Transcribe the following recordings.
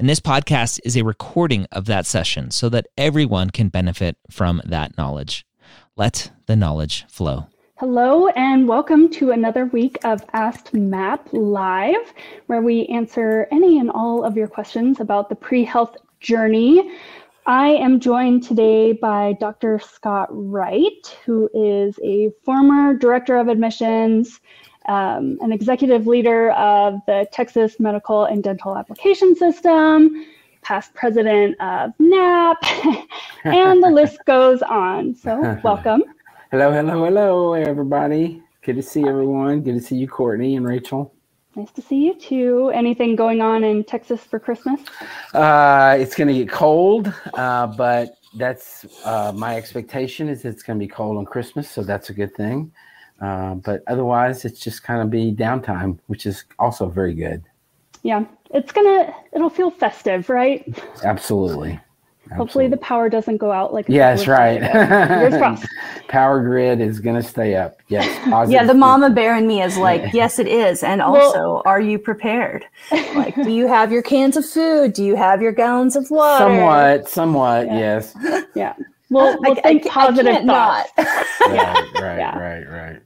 and this podcast is a recording of that session so that everyone can benefit from that knowledge. Let the knowledge flow. Hello, and welcome to another week of Asked Mappd Live, where we answer any and all of your questions about the pre health journey. I am joined today by Dr. Scott Wright, who is a former director of admissions um, an executive leader of the Texas Medical and Dental Application System, past president of NAP, and the list goes on. So, welcome. Hello, hello, hello, everybody. Good to see everyone. Good to see you, Courtney and Rachel. Nice to see you too. Anything going on in Texas for Christmas? Uh, it's going to get cold, uh, but that's uh, my expectation is it's going to be cold on Christmas, so that's a good thing. Uh, but otherwise, it's just kind of be downtime, which is also very good. Yeah, it's gonna it'll feel festive, right? Absolutely. Hopefully, the power doesn't go out like. Yes, right. power grid is going to stay up. Yes. yeah, the mama bear in me is like, yes, it is, and also, well, are you prepared? Like, do you have your cans of food? Do you have your gallons of water? Somewhat, somewhat, yeah. yes. Yeah. Well, we'll I, think I, positive I thoughts. right, right, yeah. right, right.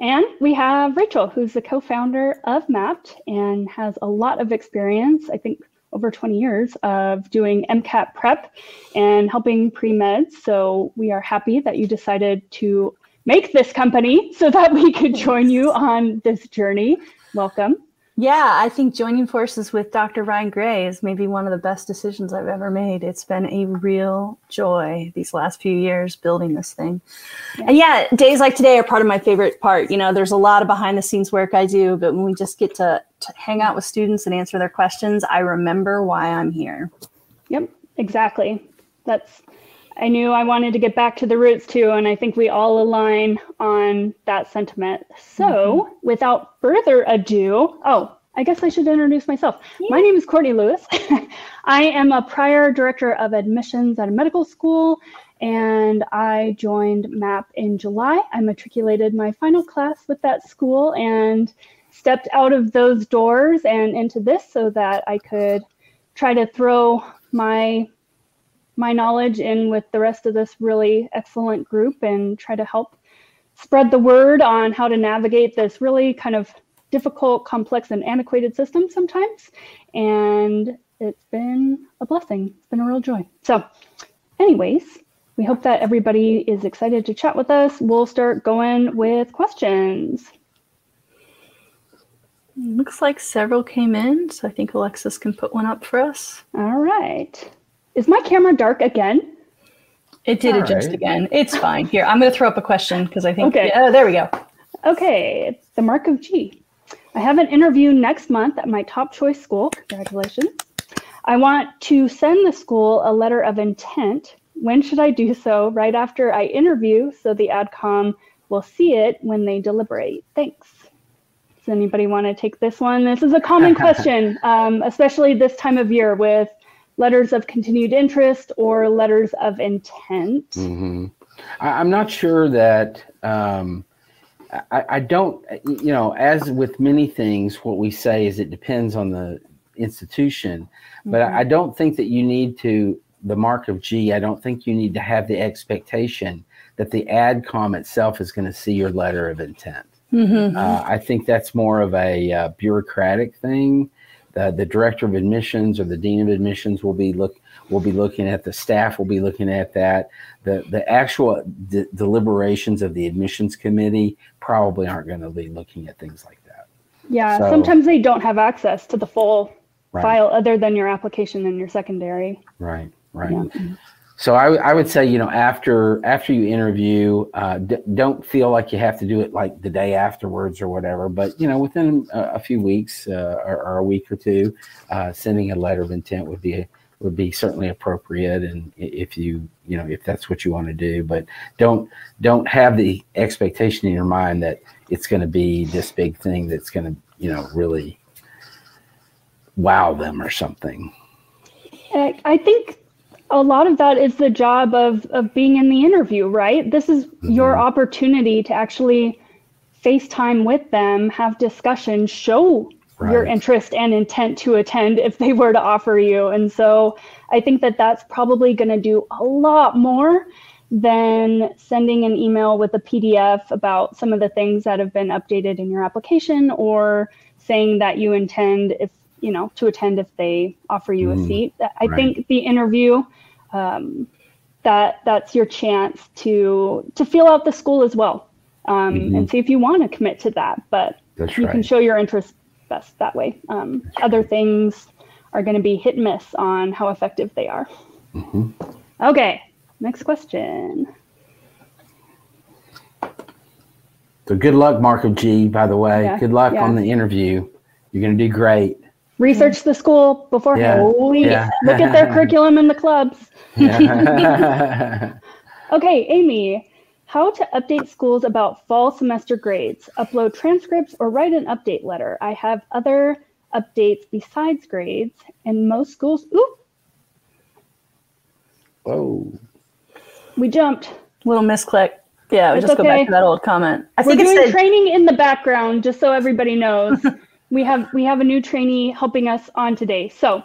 And we have Rachel, who's the co founder of Mappd and has a lot of experience, I think over 20 years, of doing MCAT prep and helping pre meds. So we are happy that you decided to make this company so that we could join you on this journey. Welcome. Yeah, I think joining forces with Dr. Ryan Gray is maybe one of the best decisions I've ever made. It's been a real joy these last few years building this thing. Yeah. And yeah, days like today are part of my favorite part. You know, there's a lot of behind the scenes work I do, but when we just get to, to hang out with students and answer their questions, I remember why I'm here. Yep, exactly. That's I knew I wanted to get back to the roots too, and I think we all align on that sentiment. So, mm-hmm. without further ado, oh, I guess I should introduce myself. Yeah. My name is Courtney Lewis. I am a prior director of admissions at a medical school, and I joined Mappd in July. I matriculated my final class with that school and stepped out of those doors and into this so that I could try to throw my my knowledge in with the rest of this really excellent group and try to help spread the word on how to navigate this really kind of difficult, complex, and antiquated system sometimes. And it's been a blessing. It's been a real joy. So, anyways, we hope that everybody is excited to chat with us. We'll start going with questions. Looks like several came in, so I think Alexis can put one up for us. All right. Is my camera dark again? It did All adjust right. again. It's fine. Here, I'm going to throw up a question because I think. Okay. Oh, there we go. Okay, it's the mark of G. I have an interview next month at my top choice school. Congratulations. I want to send the school a letter of intent. When should I do so? Right after I interview, so the AdCom will see it when they deliberate. Thanks. Does anybody want to take this one? This is a common question, um, especially this time of year with letters of continued interest or letters of intent. Mm-hmm. I, am not sure that. Um, I, I don't, you know, as with many things, what we say is it depends on the institution, but mm-hmm. I, don't think that you need to the mark of G. I don't think you need to have the expectation that the AdCom itself is going to see your letter of intent. Mm-hmm. Uh, I think that's more of a uh, bureaucratic thing the, the director of admissions or the dean of admissions will be look will be looking at the staff will be looking at that. The the actual de- deliberations of the admissions committee probably aren't going to be looking at things like that. Yeah so, sometimes they don't have access to the full right. file other than your application and your secondary. Right right. Yeah so I, I would say you know after after you interview uh, d- don't feel like you have to do it like the day afterwards or whatever but you know within a, a few weeks uh, or, or, a week or two uh, sending a letter of intent would be would be certainly appropriate and if you you know if that's what you want to do but don't don't have the expectation in your mind that it's going to be this big thing that's going to you know really wow them or something. I think a lot of that is the job of of being in the interview right this is mm-hmm. your opportunity to actually FaceTime with them, have discussions, show right. your interest and intent to attend if they were to offer you. And so I think that that's probably going to do a lot more than sending an email with a PDF about some of the things that have been updated in your application or saying that you intend if you know to attend if they offer you mm, a seat. I right. think the interview um, that that's your chance to to feel out the school as well um, mm-hmm. and see if you want to commit to that. But that's you right. can show your interest best that way. Um, other right. things are going to be hit and miss on how effective they are. Mm-hmm. Okay, next question. So good luck, Mark of G, by the way. Yeah, good luck yeah. on the interview. You're going to do great. Research the school beforehand. Yeah, Holy, yeah. look at their curriculum in the clubs. okay, Amy, how to update schools about fall semester grades, upload transcripts, or write an update letter. I have other updates besides grades, and most schools. Ooh. Whoa. We jumped. Little misclick. Yeah, we just okay. go back to that old comment. I We're think doing training in the background, just so everybody knows. we have we have a new trainee helping us on today. So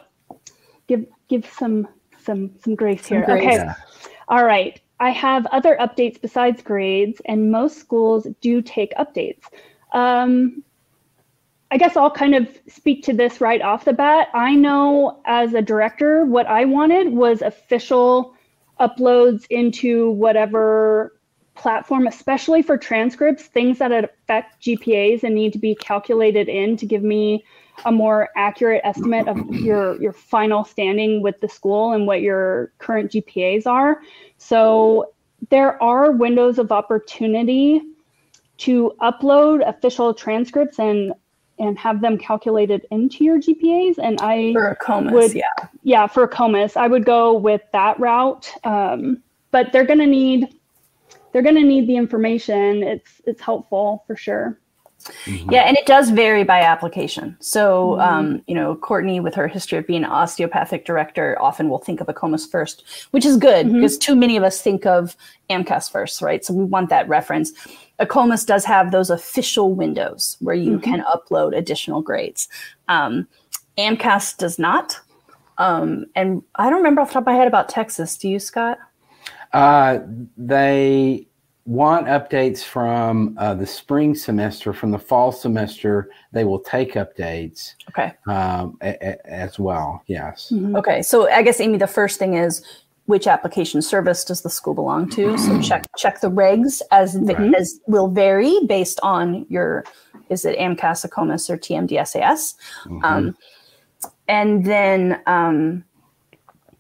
give give some some some grace some here. Grace. Okay. Yeah. All right. I have other updates besides grades, and most schools do take updates. Um, I guess I'll kind of speak to this right off the bat. I know as a director, what I wanted was official uploads into whatever platform, especially for transcripts, things that affect GPAs and need to be calculated in to give me a more accurate estimate of your your final standing with the school and what your current GPAs are. So there are windows of opportunity to upload official transcripts and and have them calculated into your GPAs. And I for a COMIS, would, yeah, yeah, for a COMIS, I would go with that route. Um, but they're going to need they're going to need the information. It's it's helpful for sure. Mm-hmm. Yeah, and it does vary by application. So, mm-hmm. um, you know, Courtney, with her history of being an osteopathic director, often will think of a COMIS first, which is good mm-hmm. because too many of us think of AMCAS first, right? So we want that reference. AACOMAS does have those official windows where you mm-hmm. can upload additional grades. Um, AMCAS does not. Um, and I don't remember off the top of my head about Texas. Do you, Scott? Uh, they want updates from uh, the spring semester. From the fall semester, they will take updates. Okay. Um, a, a, as well. Yes. Mm-hmm. Okay. So I guess Amy, the first thing is which application service does the school belong to? So check check the regs as right. as will vary based on your is it AMCAS, AACOMAS, or TMDSAS. Mm-hmm. Um, and then um,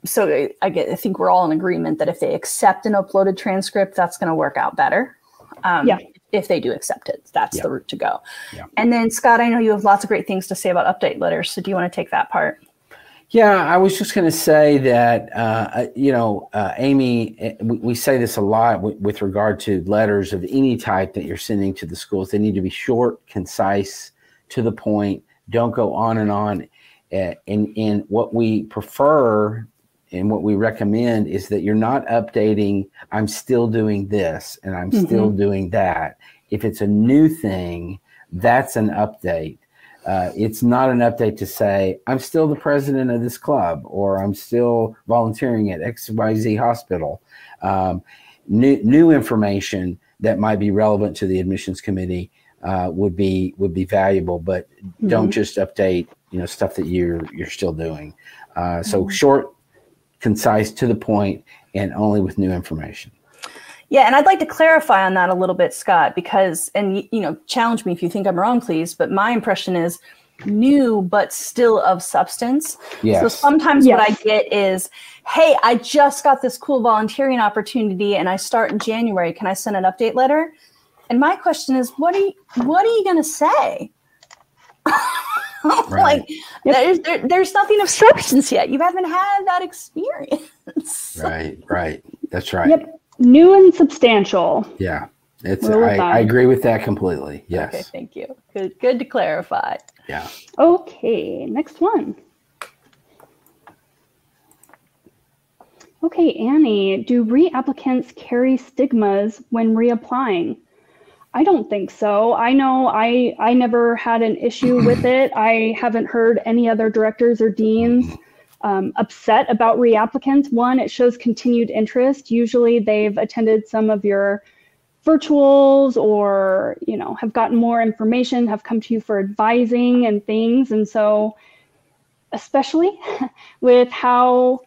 so I, get, I think we're all in agreement that if they accept an uploaded transcript, that's going to work out better. Um, yeah. If they do accept it, that's yeah. the route to go. Yeah. And then Scott, I know you have lots of great things to say about update letters. So do you want to take that part? Yeah, I was just going to say that, uh, uh, you know, uh, Amy, eh, we, we, say this a lot w- with regard to letters of any type that you're sending to the schools. They need to be short, concise, to the point. Don't go on and on. Uh, and, and what we prefer and what we recommend is that you're not updating i'm still doing this and i'm mm-hmm. still doing that if it's a new thing that's an update uh, it's not an update to say i'm still the president of this club or i'm still volunteering at xyz hospital um, new, new information that might be relevant to the admissions committee uh, would be would be valuable but mm-hmm. don't just update you know stuff that you're you're still doing uh, so mm-hmm. short concise, to the point, and only with new information. Yeah, and I'd like to clarify on that a little bit, Scott, because and you know, challenge me if you think I'm wrong, please. But my impression is new but still of substance. Yes. So sometimes yes. what I get is, hey, I just got this cool volunteering opportunity and I start in January. Can I send an update letter? And my question is, what are you what are you gonna say? like there's there, there's nothing of substance yet. You haven't had that experience. right, right. That's right. Yep. New and substantial. Yeah. It's I, I agree with that completely. Yes. Okay, thank you. Good good to clarify. Yeah. Okay, next one. Okay, Annie, do reapplicants carry stigmas when reapplying? I don't think so. I know I I never had an issue with it. I haven't heard any other directors or deans um, upset about reapplicants. One, it shows continued interest. Usually, they've attended some of your virtuals or you know have gotten more information, have come to you for advising and things, and so especially with how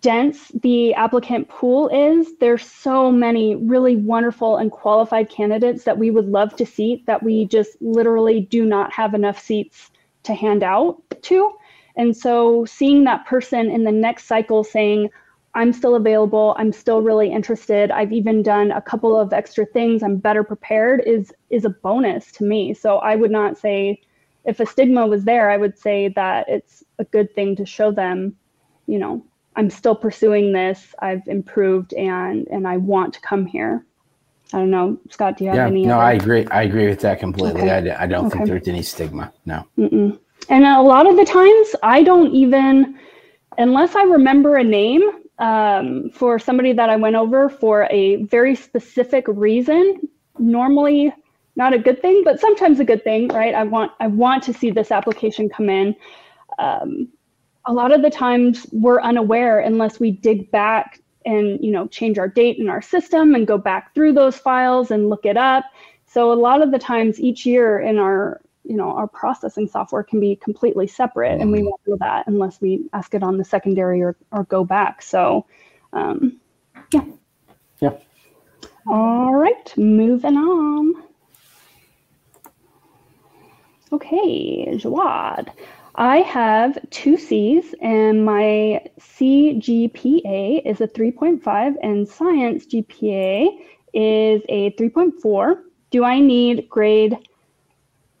dense the applicant pool is, there's so many really wonderful and qualified candidates that we would love to seat that we just literally do not have enough seats to hand out to. And so seeing that person in the next cycle saying, I'm still available, I'm still really interested, I've even done a couple of extra things, I'm better prepared is is a bonus to me. So I would not say if a stigma was there, I would say that it's a good thing to show them, you know, I'm still pursuing this. I've improved and and I want to come here. I don't know, Scott. Do you have yeah, any? No, other? I agree. I agree with that completely. Okay. I, I don't okay. think there's any stigma. No. Mm-mm. And a lot of the times, I don't even, unless I remember a name um, for somebody that I went over for a very specific reason. Normally, not a good thing, but sometimes a good thing, right? I want I want to see this application come in. Um, a lot of the times we're unaware unless we dig back and you know change our date in our system and go back through those files and look it up. So a lot of the times each year in our you know our processing software can be completely separate and we mm-hmm. won't know that unless we ask it on the secondary or, or go back. So um, yeah. Yeah. All right moving on. Okay jawad I have two C's, and my CGPA is a 3.5, and science GPA is a 3.4. Do I need grade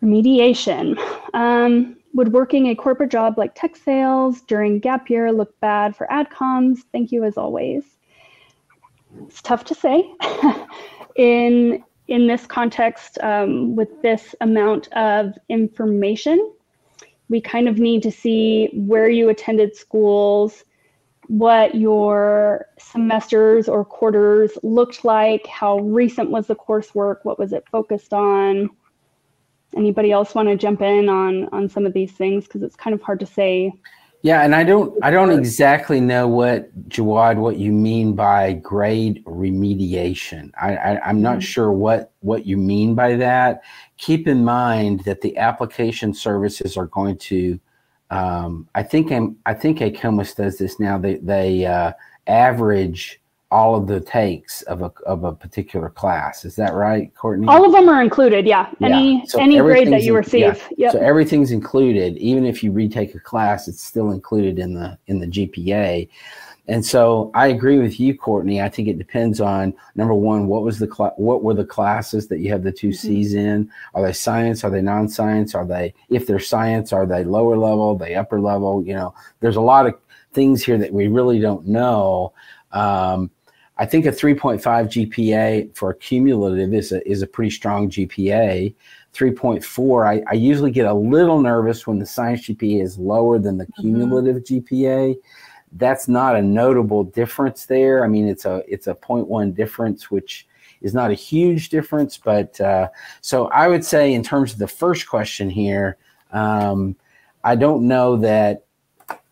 remediation? Um, would working a corporate job like tech sales during gap year look bad for adcoms? Thank you as always. It's tough to say. in in this context, um, with this amount of information, we kind of need to see where you attended schools, what your semesters or quarters looked like, how recent was the coursework, what was it focused on. Anybody else want to jump in on on some of these things because it's kind of hard to say yeah, and I don't I don't exactly know what Jawad what you mean by grade remediation. I, I am not mm-hmm. sure what what you mean by that. Keep in mind that the application services are going to. Um, I think I'm, I think AACOMAS does this now. They they uh, average all of the takes of a of a particular class. Is that right, Courtney? All of them are included. Yeah. Any yeah. So any grade that you receive. Yeah. Yep. So everything's included. Even if you retake a class, it's still included in the in the GPA. And so I agree with you, Courtney. I think it depends on number one, what was the cl- what were the classes that you have the 2 mm-hmm. C's in? Are they science? Are they non-science? Are they if they're science? Are they lower level? Are they upper level? You know, there's a lot of things here that we really don't know. Um, I think a 3.5 GPA for cumulative is a, is a pretty strong GPA. 3.4, I, I usually get a little nervous when the science GPA is lower than the mm-hmm. cumulative mm-hmm. GPA. That's not a notable difference there. I mean, it's a it's a 0.1 difference, which is not a huge difference. But uh, so I would say, in terms of the first question here, um, I don't know that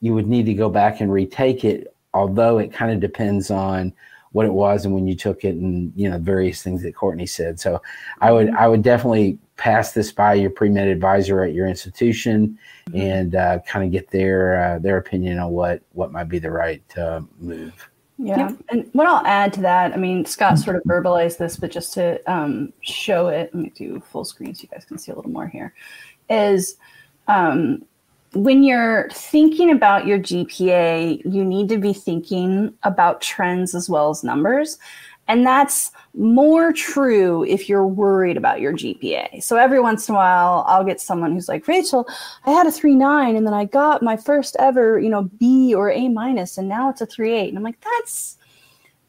you would need to go back and retake it, although it kind of depends on what it was and when you took it and you know various things that Courtney said. So I would I would definitely pass this by your pre-med advisor at your institution mm-hmm. and uh, kind of get their uh, their opinion on what what might be the right uh, move. Yeah. yeah. And what I'll add to that, I mean, Scott sort of verbalized this, but just to um, show it, let me do full screen so you guys can see a little more here, is um, when you're thinking about your GPA, you need to be thinking about trends as well as numbers. And that's more true if you're worried about your GPA. So every once in a while, I'll get someone who's like, Rachel, I had a 3.9 and then I got my first ever, you know, B or A minus, and now it's a 3.8. And I'm like, that's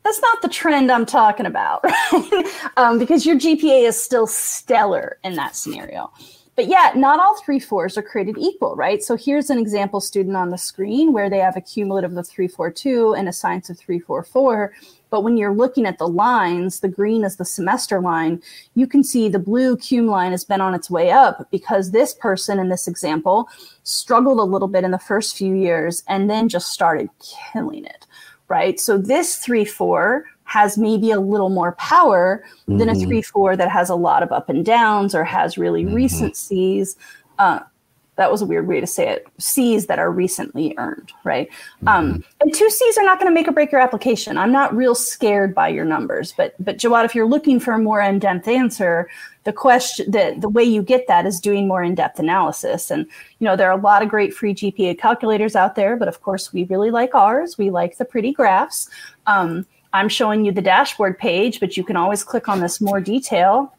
that's not the trend I'm talking about, right? um, because your GPA is still stellar in that scenario. But yet, not all three fours are created equal, right? So here's an example student on the screen where they have a cumulative of 342 and a science of 344. But when you're looking at the lines, the green is the semester line, you can see the blue cum line has been on its way up because this person in this example struggled a little bit in the first few years and then just started killing it, right? So this 3 4 has maybe a little more power mm-hmm. than a mm-hmm. 3 4 that has a lot of up and downs or has really mm-hmm. recent C's. Uh, that was a weird way to say it. C's that are recently earned, right? Um, mm-hmm. Um, and two C's are not going to make or break your application. I'm not real scared by your numbers, but but Jawad, if you're looking for a more in-depth answer, the question the the way you get that is doing more in-depth analysis. And you know there are a lot of great free GPA calculators out there, but of course we really like ours. We like the pretty graphs. Um, I'm showing you the dashboard page, but you can always click on this more detail.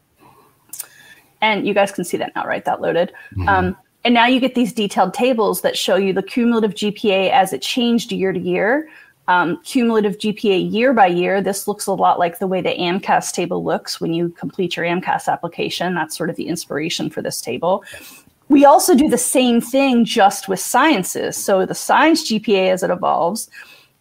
And you guys can see that now, right? That loaded. Mm-hmm. Um, and now you get these detailed tables that show you the cumulative GPA as it changed year to year. Um, cumulative GPA year by year. This looks a lot like the way the AMCAS table looks when you complete your AMCAS application. That's sort of the inspiration for this table. We also do the same thing just with sciences. So the science GPA as it evolves,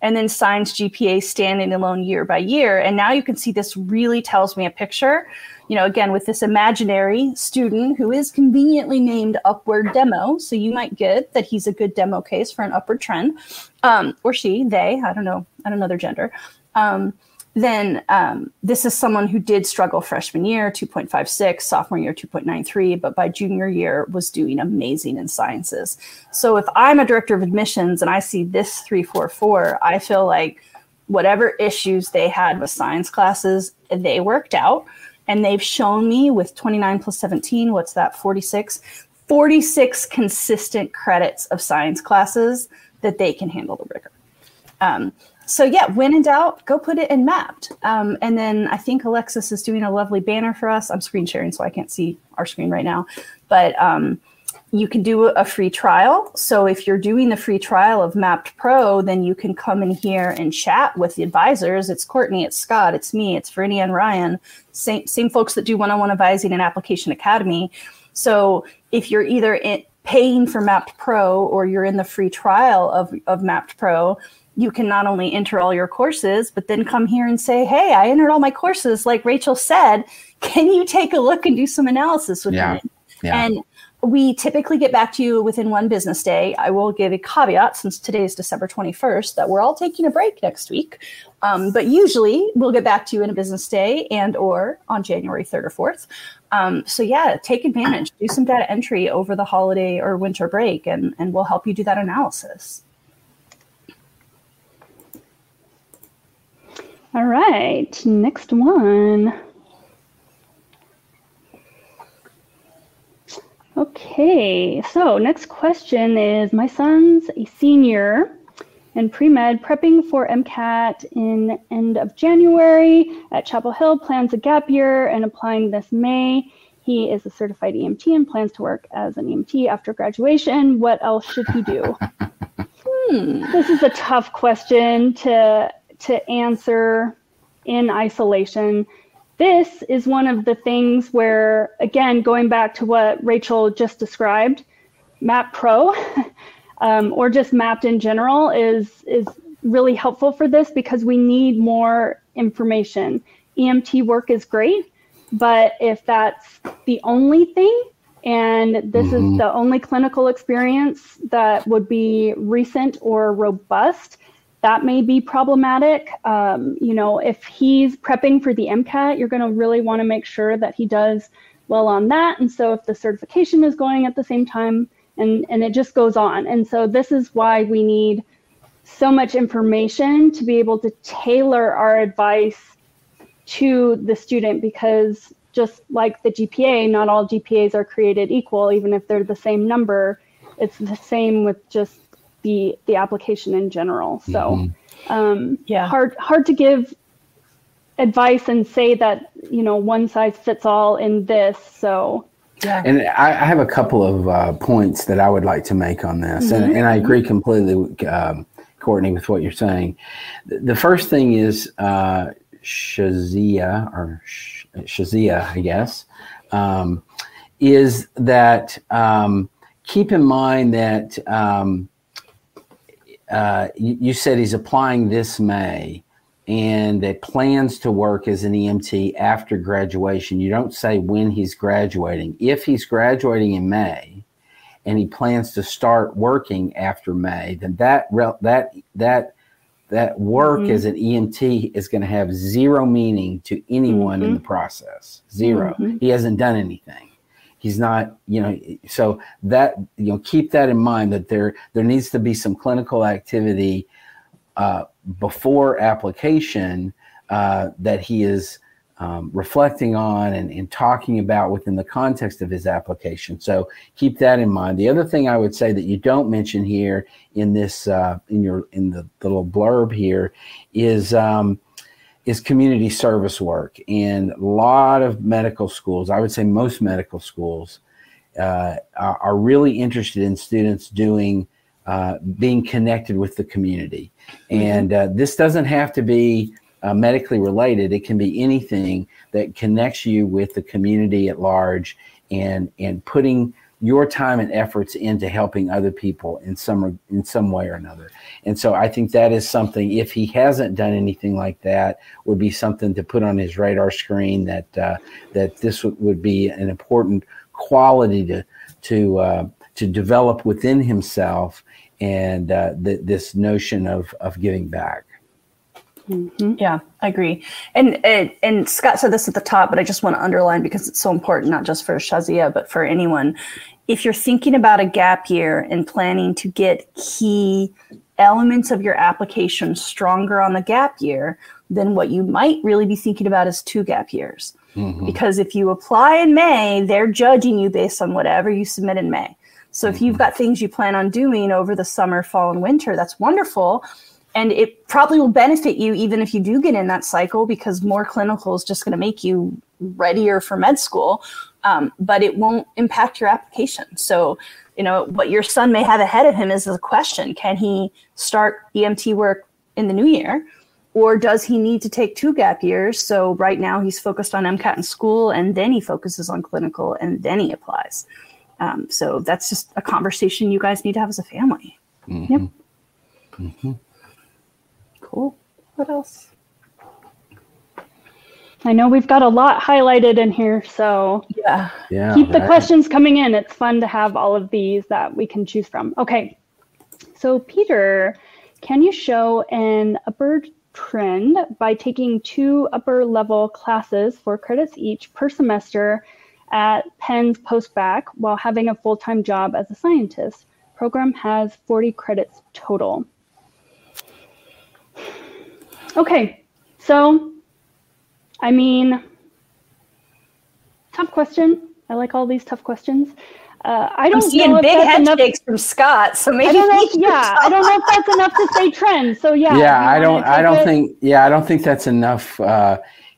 and then science GPA standing alone year by year. And now you can see this really tells me a picture. You know, again, with this imaginary student who is conveniently named Upward Demo. So you might get that he's a good demo case for an upward trend, um, or she, they, I don't know, I don't know their gender. Um, then um, this is someone who did struggle freshman year 2.56 sophomore year 2.93 but by junior year was doing amazing in sciences. So if i'm a director of admissions and i see this 344 i feel like whatever issues they had with science classes they worked out. And they've shown me with 29 plus 17 what's that 46 46 consistent credits of science classes that they can handle the rigor. Um, so yeah, when in doubt, go put it in Mappd. Um, and then I think Alexis is doing a lovely banner for us. I'm screen sharing, so I can't see our screen right now. But um, you can do a free trial. So if you're doing the free trial of Mappd Pro, then you can come in here and chat with the advisors. It's Courtney, it's Scott, it's me, it's Brittany and Ryan, same same folks that do one-on-one advising in Application Academy. So if you're either in, paying for Mappd Pro or you're in the free trial of, of Mappd Pro, you can not only enter all your courses, but then come here and say, Hey, I entered all my courses. Like Rachel said, can you take a look and do some analysis with yeah. me? Yeah. And we typically get back to you within one business day. I will give a caveat since today is December 21st that we're all taking a break next week. Um, but usually we'll get back to you in a business day and or on January 3rd or 4th. Um, so yeah, take advantage, do some data entry over the holiday or winter break, and, and we'll help you do that analysis. All right, next one. Okay, so next question is My son's a senior in pre med, prepping for MCAT in end of January at Chapel Hill, plans a gap year and applying this May. He is a certified EMT and plans to work as an EMT after graduation. What else should he do? hmm, this is a tough question to to answer in isolation. This is one of the things where, again, going back to what Rachel just described, Mappd Pro um, or just Mappd in general is is really helpful for this because we need more information. EMT work is great, but if that's the only thing and this mm-hmm. is the only clinical experience that would be recent or robust, that may be problematic. Um, you know, if he's prepping for the MCAT, you're going to really want to make sure that he does well on that. And so if the certification is going at the same time, and, and it just goes on. And so this is why we need so much information to be able to tailor our advice to the student because just like the GPA, not all GPAs are created equal, even if they're the same number it's the same with just the the application in general. So Mm-hmm. um, Yeah. hard hard to give advice and say that you know one size fits all in this. So Yeah. And I, I have a couple of uh, points that I would like to make on this, and, and I agree completely, with, um, Courtney, with what you're saying. The, the first thing is uh, Shazia or Sh- Shazia, I guess, um, is that um, keep in mind that um, uh, you, you said he's applying this May and that plans to work as an EMT after graduation. You don't say when he's graduating. If he's graduating in May and he plans to start working after May, then that that that that work Mhm. as an EMT is going to have zero meaning to anyone in the process. 0 Mhm. He hasn't done anything. He's not, you know, so that you know, keep that in mind that there there needs to be some clinical activity uh, before application uh, that he is um, reflecting on and, and talking about within the context of his application. So keep that in mind. The other thing I would say that you don't mention here in this uh, in your in the, the little blurb here is um, is community service work. And a lot of medical schools, I would say most medical schools, uh, are, really interested in students doing uh, being connected with the community. And uh, this doesn't have to be uh, medically related. It can be anything that connects you with the community at large and and putting your time and efforts into helping other people in some in some way or another. And so I think that is something if he hasn't done anything like that would be something to put on his radar screen that uh, that this would, would be an important quality to to uh, to develop within himself and uh, th- this notion of of giving back. Yeah, I agree. And, and and Scott said this at the top, but I just want to underline because it's so important, not just for Shazia, but for anyone. If you're thinking about a gap year and planning to get key elements of your application stronger on the gap year, then what you might really be thinking about is two gap years. Mm-hmm. Because if you apply in May, they're judging you based on whatever you submit in May. So if you've mm-hmm. got things you plan on doing over the summer, fall, and winter, that's wonderful and it probably will benefit you even if you do get in that cycle because more clinical is just going to make you readier for med school um, but it won't impact your application. So you know what your son may have ahead of him is a question. Can he start emt work in the new year? Or does he need to take two gap years? So right now he's focused on mcat in school and then he focuses on clinical and then he applies. Um, so that's just a conversation you guys need to have as a family. Yep. cool. What else I know we've got a lot highlighted in here, so yeah Yeah. keep the right. questions coming in. It's fun to have all of these that we can choose from. Okay. So, Peter, can you show an upper trend by taking two upper level classes, for credits each per semester at Penn's postbac while having a full time job as a scientist? Program has 40 credits total. Okay. So, I mean, tough question. I like all these tough questions. Uh, I I'm don't seeing know if big head enough. shakes from Scott, so maybe I don't know. If, yeah, I don't know if that's enough to say trend. So yeah. yeah i don't i don't it- think yeah i don't think that's enough uh,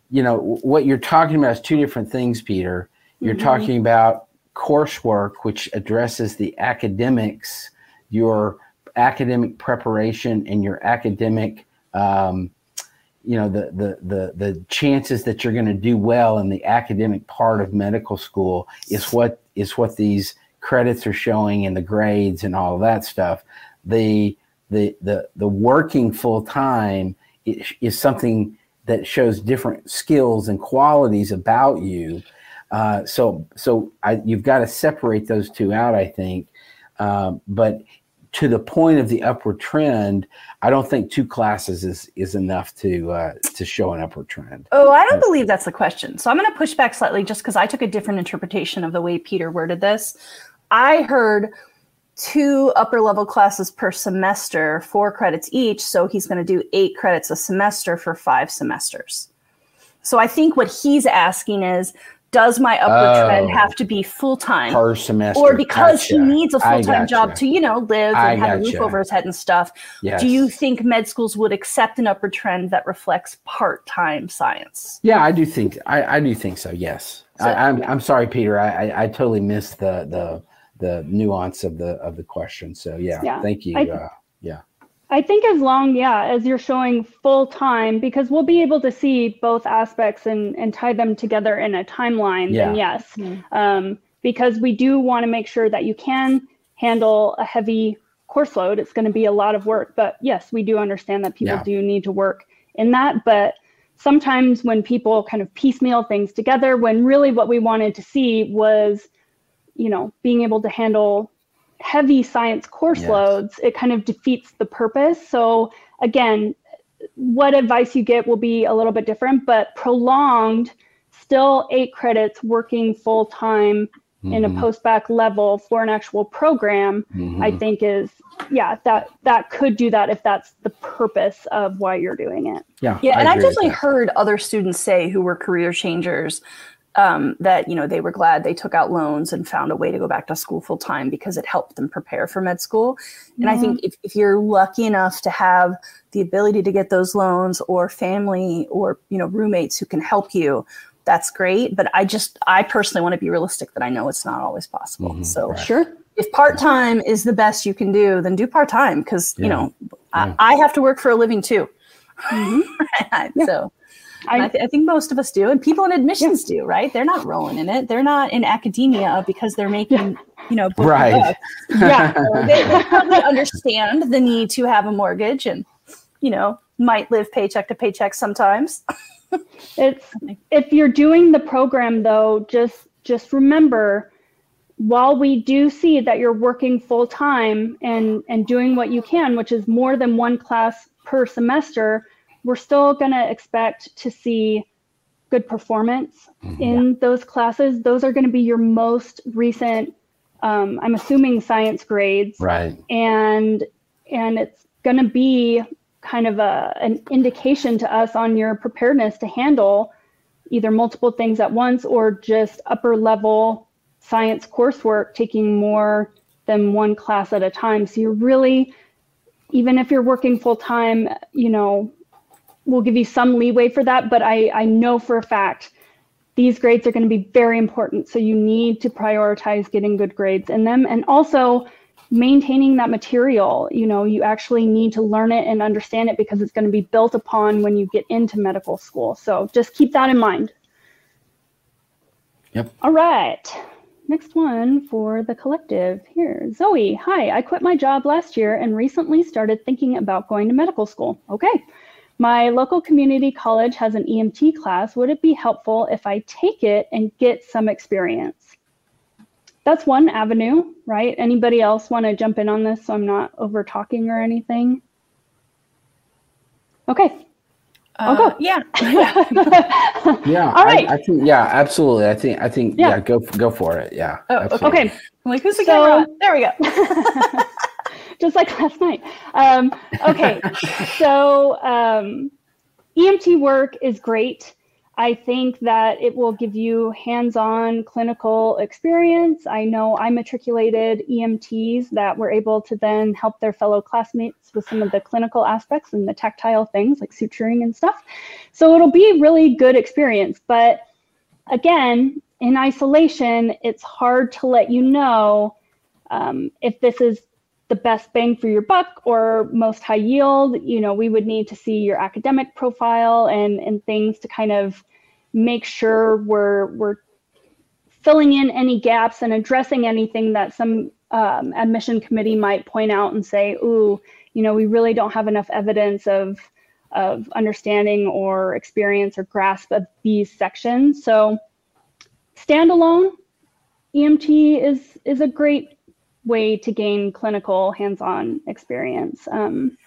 you know what you're talking about is two different things peter you're Mhm. talking about coursework which addresses the academics your academic preparation and your academic um, you know the, the the the chances that you're going to do well in the academic part of medical school is what is what these credits are showing and the grades and all of that stuff. The the the the working full time is, is something that shows different skills and qualities about you. Uh, so so I, you've got to separate those two out i think. Um, but to the point of the upward trend i don't think two classes is is enough to uh, to show an upward trend Oh, I don't believe that's the question. So I'm going to push back slightly just because I took a different interpretation of the way Peter worded this. I heard two upper level classes per semester, four credits each. So he's going to do eight credits a semester for five semesters. So I think what he's asking is does my upward Oh. trend have to be full time? per semester. Or because he needs a full time job to, you know, live I and have a roof over his head and stuff. Yes. Do you think med schools would accept an upward trend that reflects part time science? Yeah, I do think I, I do think so. Yes, So- I, I'm I'm sorry, Peter. I, I, I totally missed the the the nuance of the of the question. So yeah, Yeah. thank you. I- uh, yeah, I think as long, yeah, as you're showing full time, because we'll be able to see both aspects and, and tie them together in a timeline, then Yeah. yes. Mm. Um, because we do want to make sure that you can handle a heavy course load. It's going to be a lot of work, but yes, we do understand that people Yeah. do need to work in that. But sometimes when people kind of piecemeal things together, when really what we wanted to see was, you know, being able to handle heavy science course Yes. loads, it kind of defeats the purpose. So again, what advice you get will be a little bit different, but prolonged, still eight credits working full time in a Mhm, post bac level for an actual program, mhm. I think is yeah, that that could do that if that's the purpose of why you're doing it. yeah, Yeah, I and I've definitely heard other students say who were career changers um, that you know they were glad they took out loans and found a way to go back to school full time because it helped them prepare for med school. And I think if, if you're lucky enough to have the ability to get those loans or family or you know roommates who can help you, that's great. But I just I personally want to be realistic that I know it's not always possible. Mhm, so right. Sure. if part time is the best you can do, then do part time because you know Yeah. I, I have to work for a living too. Mhm. So I, I, th- I think most of us do, and people in admissions do, right? They're not rolling in it. They're not in academia because they're making, you know, books Right. books. yeah. So they, they probably understand the need to have a mortgage, and you know, might live paycheck to paycheck sometimes. It's if you're doing the program though, just just remember while we do see that you're working full time and and doing what you can, which is more than one class per semester, we're still going to expect to see good performance in those classes. Those are going to be your most recent um, I'm assuming science grades right. and and it's going to be kind of a an indication to us on your preparedness to handle either multiple things at once or just upper level science coursework taking more than one class at a time so you're really even if you're working full time you know we'll give you some leeway for that but i i know for a fact these grades are going to be very important. So you need to prioritize getting good grades in them and also maintaining that material. You know, you actually need to learn it and understand it because it's going to be built upon when you get into medical school. So just keep that in mind. Yep. All right. Next one for the collective here. Zoe, hi. I quit my job last year and recently started thinking about going to medical school. Okay. My local community college has an EMT class. Would it be helpful if I take it and get some experience? That's one avenue, right? Anybody else want to jump in on this so I'm not over talking or anything? Okay. I'll go. Uh, yeah. Yeah. All right. I, I think. Yeah. Absolutely. I think. I think. Yeah. Yeah. go go for it. Yeah. Oh, okay. absolutely. okay. I'm like, who's the So- camera? There we go. just like last night. Um, okay, so um, EMT work is great. I think that it will give you hands-on clinical experience. I know I matriculated EMTs that were able to then help their fellow classmates with some of the clinical aspects and the tactile things like suturing and stuff. So it'll be a really good experience. But again, in isolation, it's hard to let you know um, if this is the best bang for your buck or most high yield you know we would need to see your academic profile and and things to kind of make sure we're we're filling in any gaps and addressing anything that some um, admission committee might point out and say ooh you know we really don't have enough evidence of of understanding or experience or grasp of these sections. So standalone emt is is a great way to gain clinical hands-on experience. Um,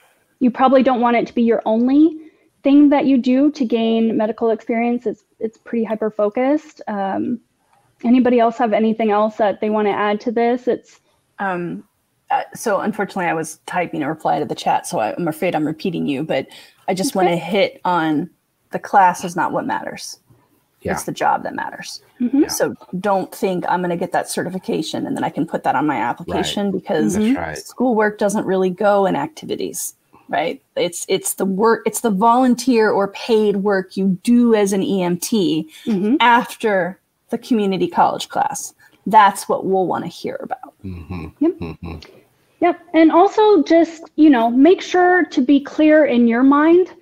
you probably don't want it to be your only thing that you do to gain medical experience. It's it's pretty hyper focused. Um, anybody else have anything else that they want to add to this? It's Um, uh, so unfortunately, I was typing a reply to the chat, so I'm afraid I'm repeating you. But I just want to hit on the class is not what matters. Yeah. It's the job that matters. Mhm. Yeah. So don't think I'm going to get that certification and then I can put that on my application because right. schoolwork doesn't really go in activities right it's it's the work it's the volunteer or paid work you do as an emt Mhm. after the community college class that's what we'll want to hear about Mhm. Yep. Mhm. Yep. And also just, you know, make sure to be clear in your mind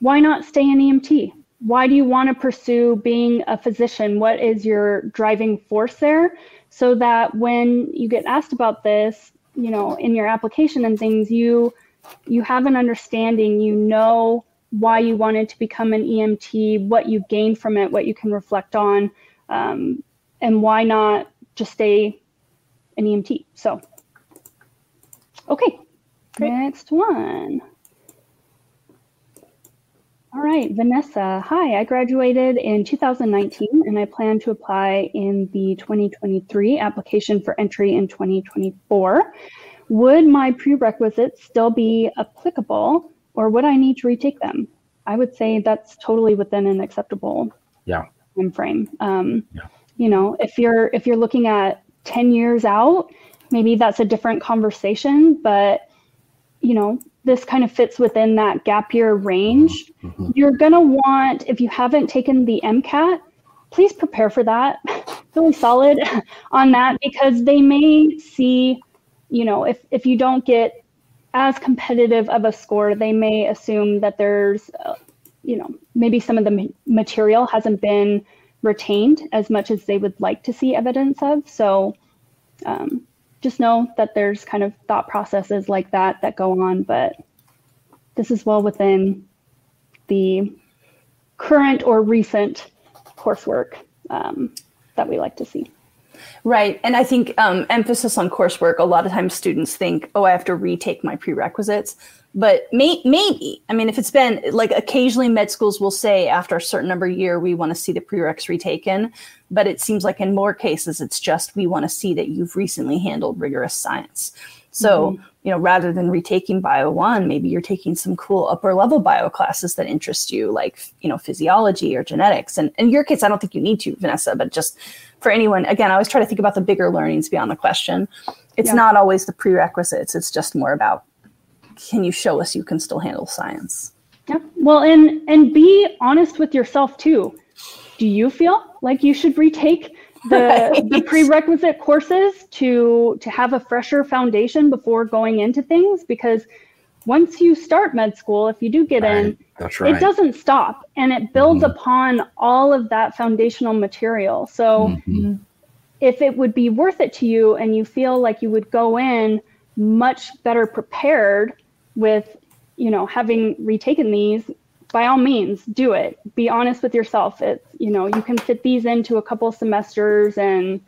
why not stay in EMT? Why do you want to pursue being a physician? What is your driving force there? So that when you get asked about this, you know, in your application and things, you you have an understanding, you know why you wanted to become an EMT, what you gained from it, what you can reflect on, um, and why not just stay an EMT. So Okay, Great. next one. All right, Vanessa. Hi, I graduated in 2019 and I plan to apply in the 2023 application for entry in 2024. Would my prerequisites still be applicable or would I need to retake them? I would say that's totally within an acceptable Yeah. time frame. Um, Yeah. You know, if you're if you're looking at 10 years out, maybe that's a different conversation, but you know, this kind of fits within that gap year range. Mhm. You're going to want, if you haven't taken the MCAT, please prepare for that. really solid on that because they may see, you know, if, if you don't get as competitive of a score, they may assume that there's, uh, you know, maybe some of the material hasn't been retained as much as they would like to see evidence of. So, um, just know that there's kind of thought processes like that that go on, but this is well within the current or recent coursework um, that we like to see. Right. And I think um, emphasis on coursework, a lot of times students think, oh, I have to retake my prerequisites. But may- maybe, I mean, if it's been like occasionally med schools will say after a certain number of year, we want to see the prereqs retaken. But it seems like in more cases, it's just we want to see that you've recently handled rigorous science. So, mm-hmm. you know, rather than retaking Bio 1, maybe you're taking some cool upper level bio classes that interest you, like, you know, physiology or genetics. And in your case, I don't think you need to, Vanessa, but just for anyone, again, I always try to think about the bigger learnings beyond the question. It's Yeah. not always the prerequisites, it's just more about can you show us you can still handle science? Yeah. Well, and and be honest with yourself too. Do you feel like you should retake the Right. the prerequisite courses to to have a fresher foundation before going into things? Because once you start med school, if you do get in, Right. That's right. it doesn't stop and it builds Mhm. upon all of that foundational material. So Mhm. if it would be worth it to you and you feel like you would go in much better prepared with you know having retaken these by all means do it be honest with yourself it's you know you can fit these into a couple semesters and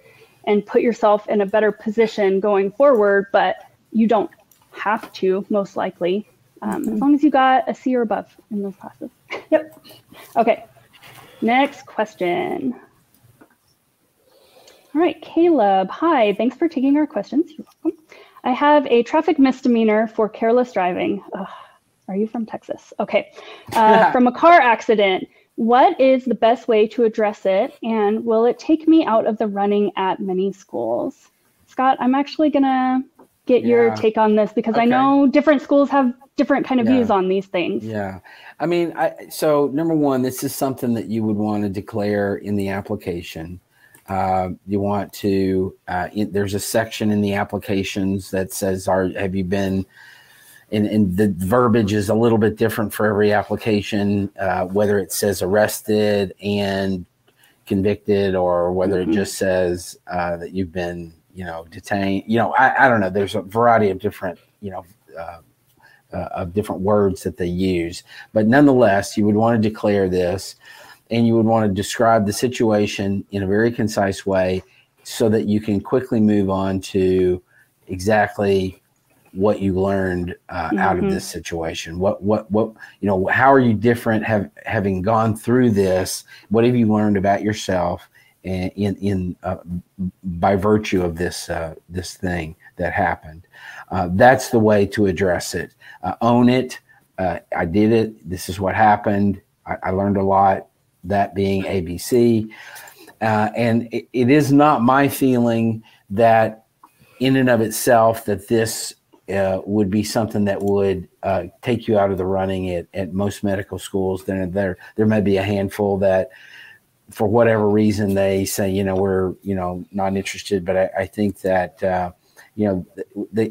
and put yourself in a better position going forward but you don't have to most likely um, as long as you got a c or above in those classes Yep. okay next question all right, Caleb. Hi, thanks for taking our questions. You're welcome. I have a traffic misdemeanor for careless driving. Ugh, are you from Texas? Okay. Uh, from a car accident. What is the best way to address it? And will it take me out of the running at many schools? Scott, I'm actually going to get your take on this because I know different schools have different kind of Yeah. views on these things. Yeah. I mean, I, so number one, this is something that you would want to declare in the application. Uh, you want to, uh, in, there's a section in the applications that says, are, have you been, and, and the verbiage is a little bit different for every application, uh, whether it says arrested and convicted or whether Mhm. it just says uh, that you've been, you know, detained. You know, I, I don't know. There's a variety of different, you know, uh, uh, of different words that they use. But nonetheless, you would want to declare this and you would want to describe the situation in a very concise way so that you can quickly move on to exactly what you learned uh, out of Mhm. this situation. What what what you know how are you different have having gone through this? What have you learned about yourself and in in uh, by virtue of this uh, this thing that happened? Uh, that's the way to address it. Uh, own it. Uh, i did it. This is what happened. I, I learned a lot that being ABC. Uh, and it, it is not my feeling that, in and of itself, that this uh, would be something that would uh, take you out of the running at, at most medical schools. Then there there may be a handful that, for whatever reason, they say you know we're you know not interested. But I, I think that uh, you know,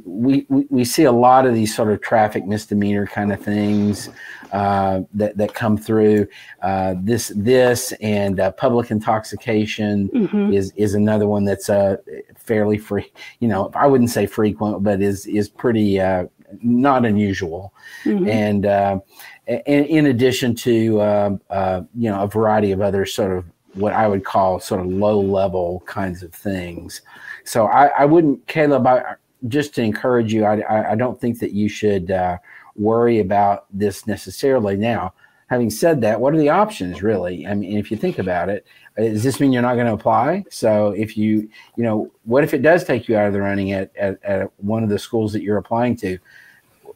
we, we, we see a lot of these sort of traffic misdemeanor kind of things uh, that, that come through. Uh, this this and uh, public intoxication mm-hmm. is is another one that's uh, fairly free. You know, I wouldn't say frequent, but is is pretty uh, not unusual. Mm-hmm. And, uh, and in addition to uh, you know a variety of other sort of what I would call sort of low level kinds of things. So I, I wouldn't, Caleb, I, just to encourage you, I, I don't think that you should uh, worry about this necessarily. Now, having said that, what are the options really? I mean, if you think about it, does this mean you're not going to apply? So if you, you know, what if it does take you out of the running at, at, at one of the schools that you're applying to?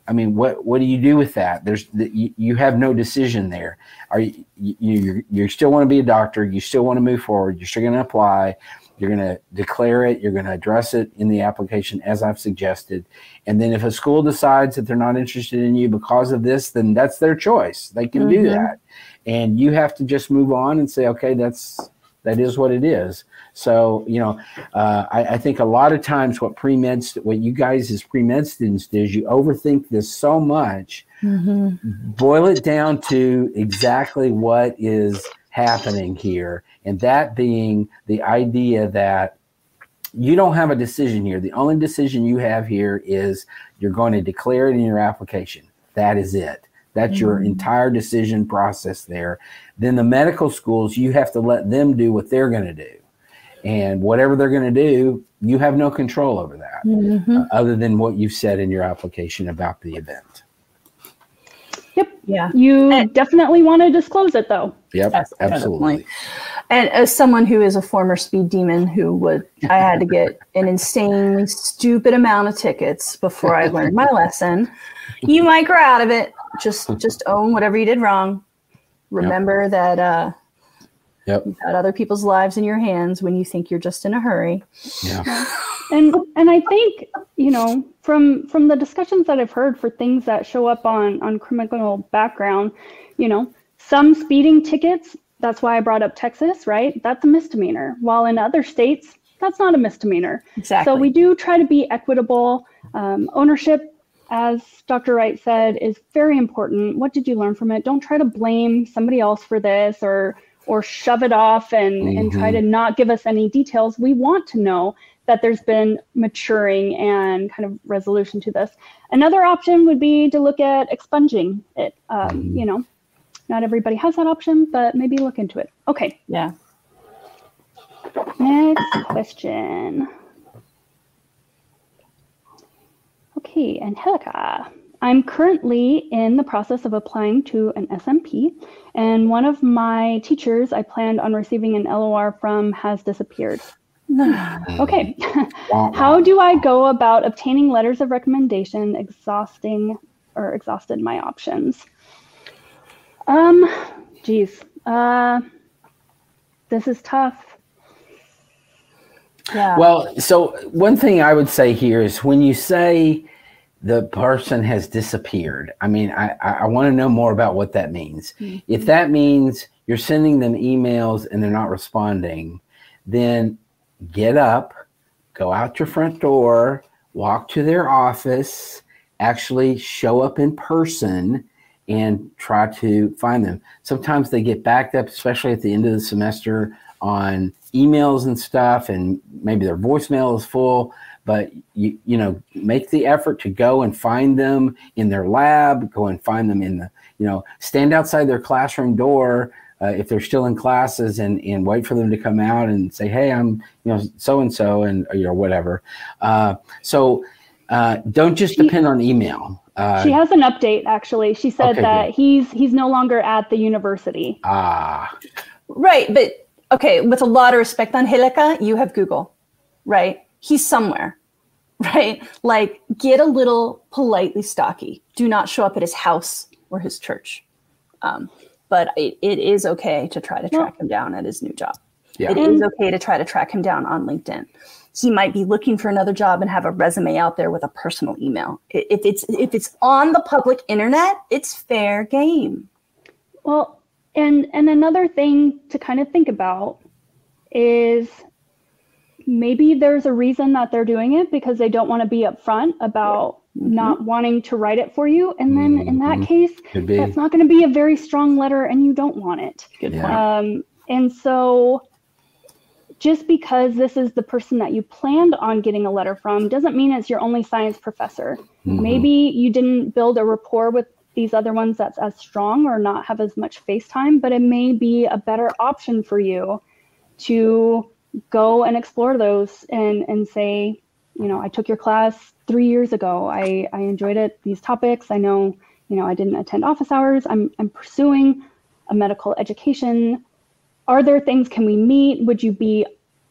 I mean, what what do you do with that? There's you, you have no decision there. Are you, you you still want to be a doctor? You still want to move forward? You're still going to apply. You're going to declare it. You're going to address it in the application as I've suggested. And then if a school decides that they're not interested in you because of this, then that's their choice. They can mm-hmm. do that. And you have to just move on and say, okay, that's that is what it is. So, you know, uh, I, I, think a lot of times what pre med, what you guys as pre med students do is you overthink this so much. Mm-hmm. Boil it down to exactly what is happening here and that being the idea that you don't have a decision here. The only decision you have here is you're going to declare it in your application. That is it. That's mm-hmm. your entire decision process there. Then the medical schools, you have to let them do what they're going to do. And whatever they're going to do, you have no control over that, mm-hmm. uh, other than what you've said in your application about the event. Yep. Yeah. You and, definitely want to disclose it, though. Yep. Yes, absolutely. And as someone who is a former speed demon who would, I had to get an insanely stupid amount of tickets before I learned my lesson. You might grow out of it. Just, just own whatever you did wrong. Remember yep. that uh, yep. you've got other people's lives in your hands when you think you're just in a hurry. Yeah. and and I think you know from from the discussions that I've heard for things that show up on on criminal background, you know, some speeding tickets that's why I brought up Texas, right? That's a misdemeanor. While in other states, that's not a misdemeanor. Exactly. So we do try to be equitable. Um, ownership, as Dr. Wright said, is very important. What did you learn from it? Don't try to blame somebody else for this or or shove it off and, mm-hmm. and try to mm-hmm. not give us any details. We want to know that there's been maturing and kind of resolution to this. Another option would be to look at expunging it. Um, mm-hmm. You know, not everybody has that option, but maybe look into it. Okay. Yeah. Next question. Okay, Angelica. I'm currently in the process of applying to an SMP, and one of my teachers I planned on receiving an LOR from has disappeared. Okay. How do I go about obtaining letters of recommendation, exhausting or exhausted my options? Um, geez. Uh, this is tough. Yeah. Well, so one thing I would say here is when you say the person has disappeared, I mean, I, I want to know more about what that means. Mm-hmm. If that means you're sending them emails and they're not responding, then get up, go out your front door, walk to their office, actually show up in person and try to find them. Sometimes they get backed up, especially at the end of the semester, on emails and stuff, and maybe their voicemail is full. But you you know make the effort to go and find them in their lab, go and find them in the you know stand outside their classroom door uh, if they're still in classes and and wait for them to come out and say hey I'm you know so and so and or whatever. Uh, so uh, don't just depend on email. Uh, she has an update actually. She said okay, that good. he's he's no longer at the university. Ah. Right, but okay, with a lot of respect on Angelica, you have Google, right? He's somewhere. Right? Like get a little politely stocky. Do not show up at his house or his church. Um, but it, it is okay to try to track him down at his new job. Yeah. It is okay to try to track him down on LinkedIn. He might be looking for another job and have a resume out there with a personal email. If it's if it's on the public internet, it's fair game. Well, and and another thing to kind of think about is maybe there's a reason that they're doing it because they don't want to be upfront about not wanting to write it for you. And then in that Mhm. case, Could that's not going to be a very strong letter and you don't want it. Good Yeah. point. Um, and so just because this is the person that you planned on getting a letter from doesn't mean it's your only science professor. Mhm. Maybe you didn't build a rapport with these other ones that's as strong or not have as much face time, but it may be a better option for you to go and explore those and, and say, you know, I took your class three years ago. I, I enjoyed it, these topics. I know, you know, I didn't attend office hours. I'm, I'm pursuing a medical education. Are there things, can we meet? Would you be,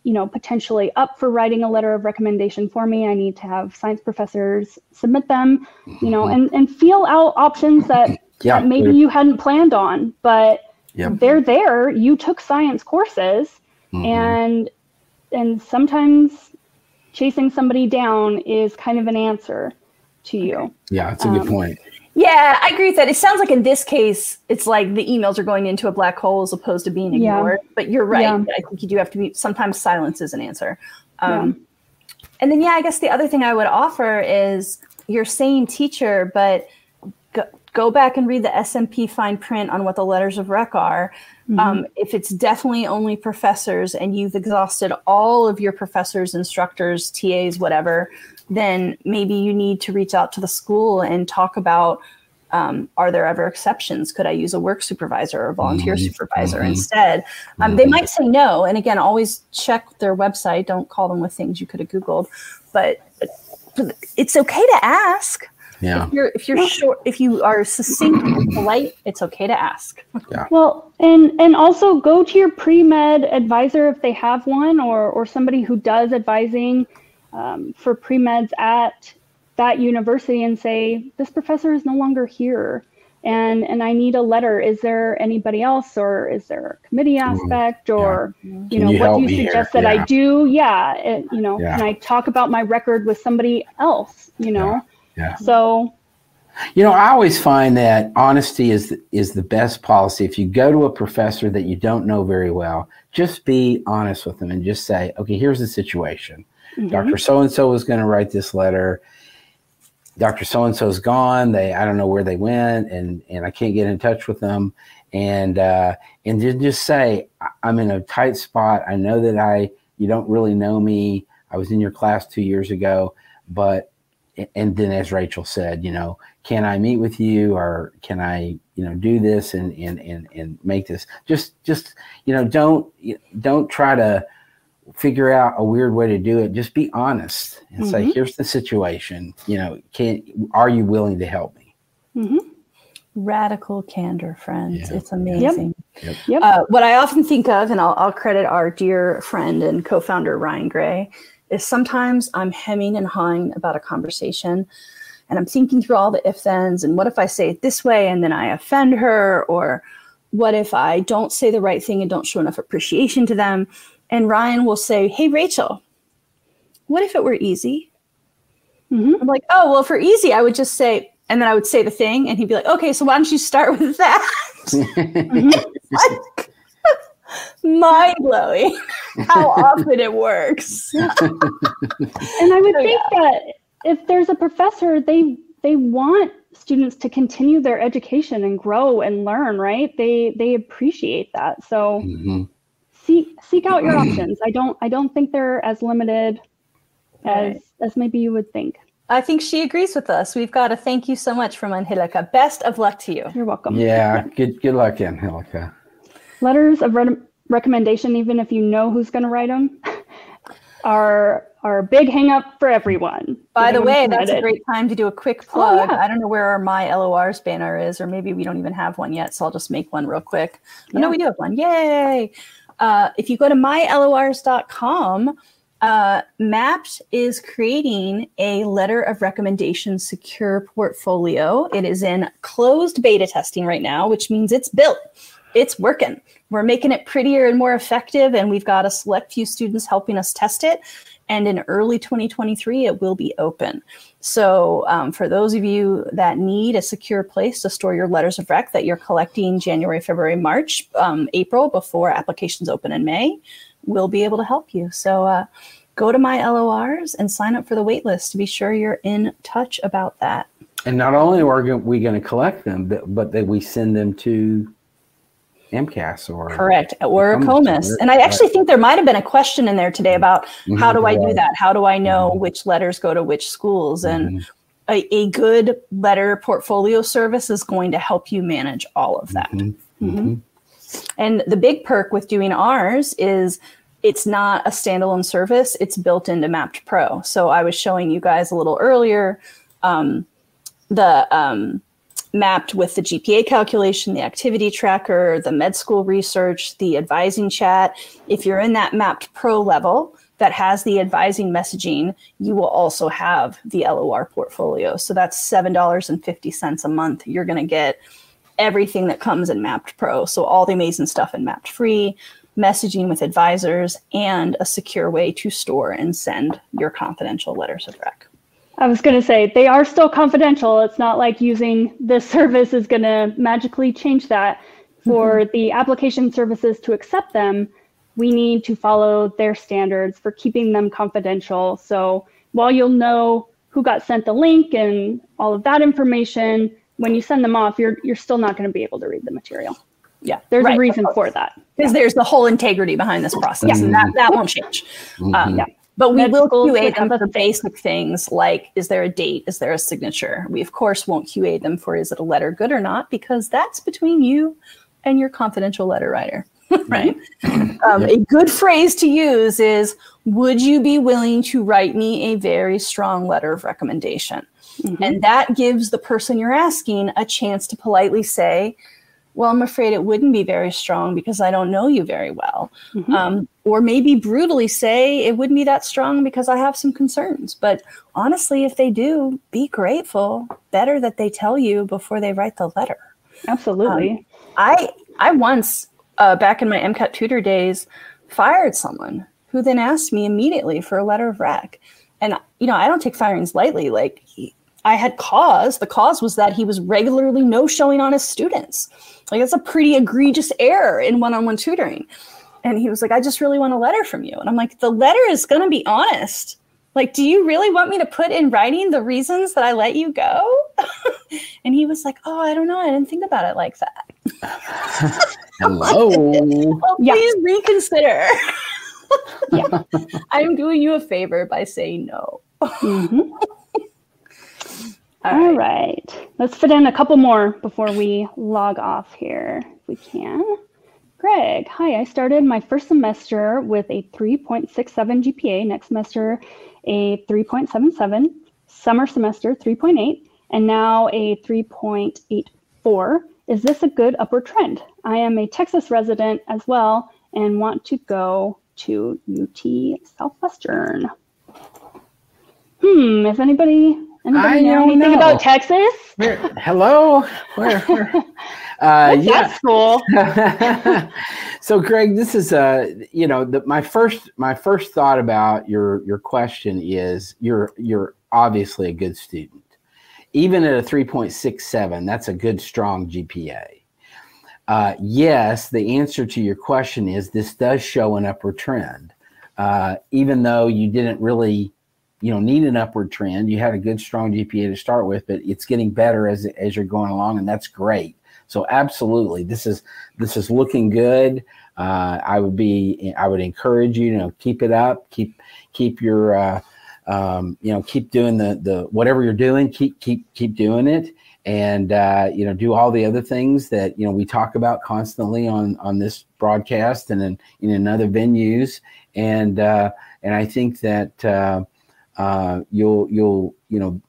you know, potentially up for writing a letter of recommendation for me? I need to have science professors submit them, you know, mm-hmm. and, and feel out options that, Yeah. that maybe you hadn't planned on, but they're there. You took science courses Mhm. and and sometimes chasing somebody down is kind of an answer to you. Yeah, that's a good um, point. Yeah, I agree with that. It sounds like in this case, it's like the emails are going into a black hole as opposed to being Yeah. ignored. But you're right. Yeah. I think you do have to be. Sometimes silence is an answer. Um, And then, yeah, I guess the other thing I would offer is you're saying teacher, but go, back and read the SMP fine print on what the letters of rec are. Um, if it's definitely only professors and you've exhausted all of your professors, instructors, TAs, whatever, then maybe you need to reach out to the school and talk about um, are there ever exceptions? Could I use a work supervisor or volunteer Mhm, supervisor mhm. instead? Um, They Mhm. might say no. And again, always check their website. Don't call them with things you could have Googled. But it's okay to ask. Yeah. If you're if you're short, if you are succinct and polite, it's okay to ask. Well, and and also go to your pre-med advisor if they have one, or or somebody who does advising um, for pre-meds at that university, and say this professor is no longer here, and and I need a letter. Is there anybody else, or is there a committee aspect, or you know you what do you me here? suggest that Yeah. I do? Yeah, it, you know, Yeah. can I talk about my record with somebody else? You know, Yeah. so You know, I always find that honesty is is the best policy. If you go to a professor that you don't know very well, just be honest with them and just say, "Okay, here's the situation. mhm. Dr. So and so was going to write this letter. Dr. So and so's gone. They I don't know where they went, and and I can't get in touch with them. And uh, and just just say I'm in a tight spot. I know that I you don't really know me. I was in your class two years ago, but and then as Rachel said, you know, can I meet with you or can I you know do this and and and and make this just just you know don't don't try to figure out a weird way to do it just be honest and say Mhm. here's the situation you know can are you willing to help me Mm-hmm. Radical candor, friends. Yeah. It's amazing. Yep. Uh, what I often think of, and I'll, I'll credit our dear friend and co-founder Ryan Gray, is sometimes I'm hemming and hawing about a conversation, and I'm thinking through all the if thens and what if I say it this way and then I offend her, or what if I don't say the right thing and don't show enough appreciation to them? And Ryan will say, "Hey, Rachel, what if it were easy?" Mhm. I'm like, "Oh, well, for easy, I would just say." And then I would say the thing, and he'd be like, "Okay, so why don't you start with that?" like mind blowing how often it works. And I would So, think that if there's a professor, they they want students to continue their education and grow and learn, right? They they appreciate that. So Mhm. seek seek out your options. I don't I don't think they're as limited as Right. as maybe you would think. I think she agrees with us. We've got a thank you so much from Angelica. Best of luck to you. You're welcome. yeah good good luck angelica Letters of re- recommendation, even if you know who's going to write them, are are a big hang up for everyone. By the way, that's a great time to do a quick Oh, plug. yeah. I don't know where our My LORs banner is, or maybe we don't even have one yet, so I'll just make one real quick. Oh, no, we do have one. Yay! Uh, if you go to mylors.com, uh, Mappd is creating a letter of recommendation secure portfolio. It is in closed beta testing right now, which means it's built, it's working. We're making it prettier and more effective, and we've got a select few students helping us test it. And in early 2023, it will be open. So, um, for those of you that need a secure place to store your letters of rec that you're collecting January, February, March, um, April before applications open in May, we'll be able to help you. So, uh, go to my LORs and sign up for the waitlist to be sure you're in touch about that. And not only are we going to collect them, but, but that we send them to AMCAS or correct or AACOMAS. And I actually think there might have been a question in there today about mm-hmm. how do I do that? How do I know mm-hmm. which letters go to which schools? And mm-hmm. a, a, good letter portfolio service is going to help you manage all of that. Mm-hmm. Mm-hmm. And the big perk with doing ours is it's not a standalone service, it's built into Mappd Pro. So I was showing you guys a little earlier um, the um, Mappd with the GPA calculation, the activity tracker, the med school research, the advising chat. If you're in that Mappd Pro level that has the advising messaging, you will also have the LOR portfolio. So that's $7.50 a month. You're going to get everything that comes in Mappd Pro. So all the amazing stuff in Mappd Free, messaging with advisors, and a secure way to store and send your confidential letters of rec. I was going to say they are still confidential. It's not like using this service is going to magically change that. For mm-hmm. the application services to accept them, we need to follow their standards for keeping them confidential. So while you'll know who got sent the link and all of that information, when you send them off, you're you're still not going to be able to read the material. Yeah, there's right. a reason for that. Because yeah. there's the whole integrity behind this process, yeah. and that, that won't change. Mm-hmm. Um, yeah. But we will QA them for basic things like is there a date? Is there a signature? We, of course, won't QA them for is it a letter good or not, because that's between you and your confidential letter writer, right? um, a good phrase to use is Would you be willing to write me a very strong letter of recommendation? Mm-hmm. And that gives the person you're asking a chance to politely say, well, I'm afraid it wouldn't be very strong because I don't know you very well. Mm-hmm. Um, or maybe brutally say it wouldn't be that strong because I have some concerns. But honestly, if they do, be grateful. Better that they tell you before they write the letter. Absolutely. Um, I I once uh, back in my MCAT tutor days fired someone who then asked me immediately for a letter of rec. And you know, I don't take firings lightly. Like he, I had cause. The cause was that he was regularly no showing on his students. Like that's a pretty egregious error in one-on-one tutoring. And he was like, I just really want a letter from you. And I'm like, the letter is going to be honest. Like, do you really want me to put in writing the reasons that I let you go? and he was like, Oh, I don't know. I didn't think about it like that. Hello. well, please yeah. reconsider. yeah. I'm doing you a favor by saying no. Mm-hmm. All, All right. right. Let's fit in a couple more before we log off here, if we can. Greg, hi. I started my first semester with a 3.67 GPA, next semester a 3.77, summer semester 3.8, and now a 3.84. Is this a good upward trend? I am a Texas resident as well and want to go to UT Southwestern. Hmm, if anybody Anybody know anything know. about Texas? Where, hello. Where? where? Uh, yeah. school. so, Greg, this is uh, you know, the, my first my first thought about your your question is you're you're obviously a good student, even at a three point six seven. That's a good strong GPA. Uh, yes, the answer to your question is this does show an upward trend, uh, even though you didn't really you know need an upward trend. You had a good strong GPA to start with, but it's getting better as as you're going along, and that's great. So absolutely, this is this is looking good. Uh, I would be I would encourage you, you know keep it up, keep keep your uh, um, you know keep doing the the whatever you're doing, keep keep keep doing it, and uh, you know do all the other things that you know we talk about constantly on on this broadcast and in in other venues, and uh, and I think that uh, you'll you'll you know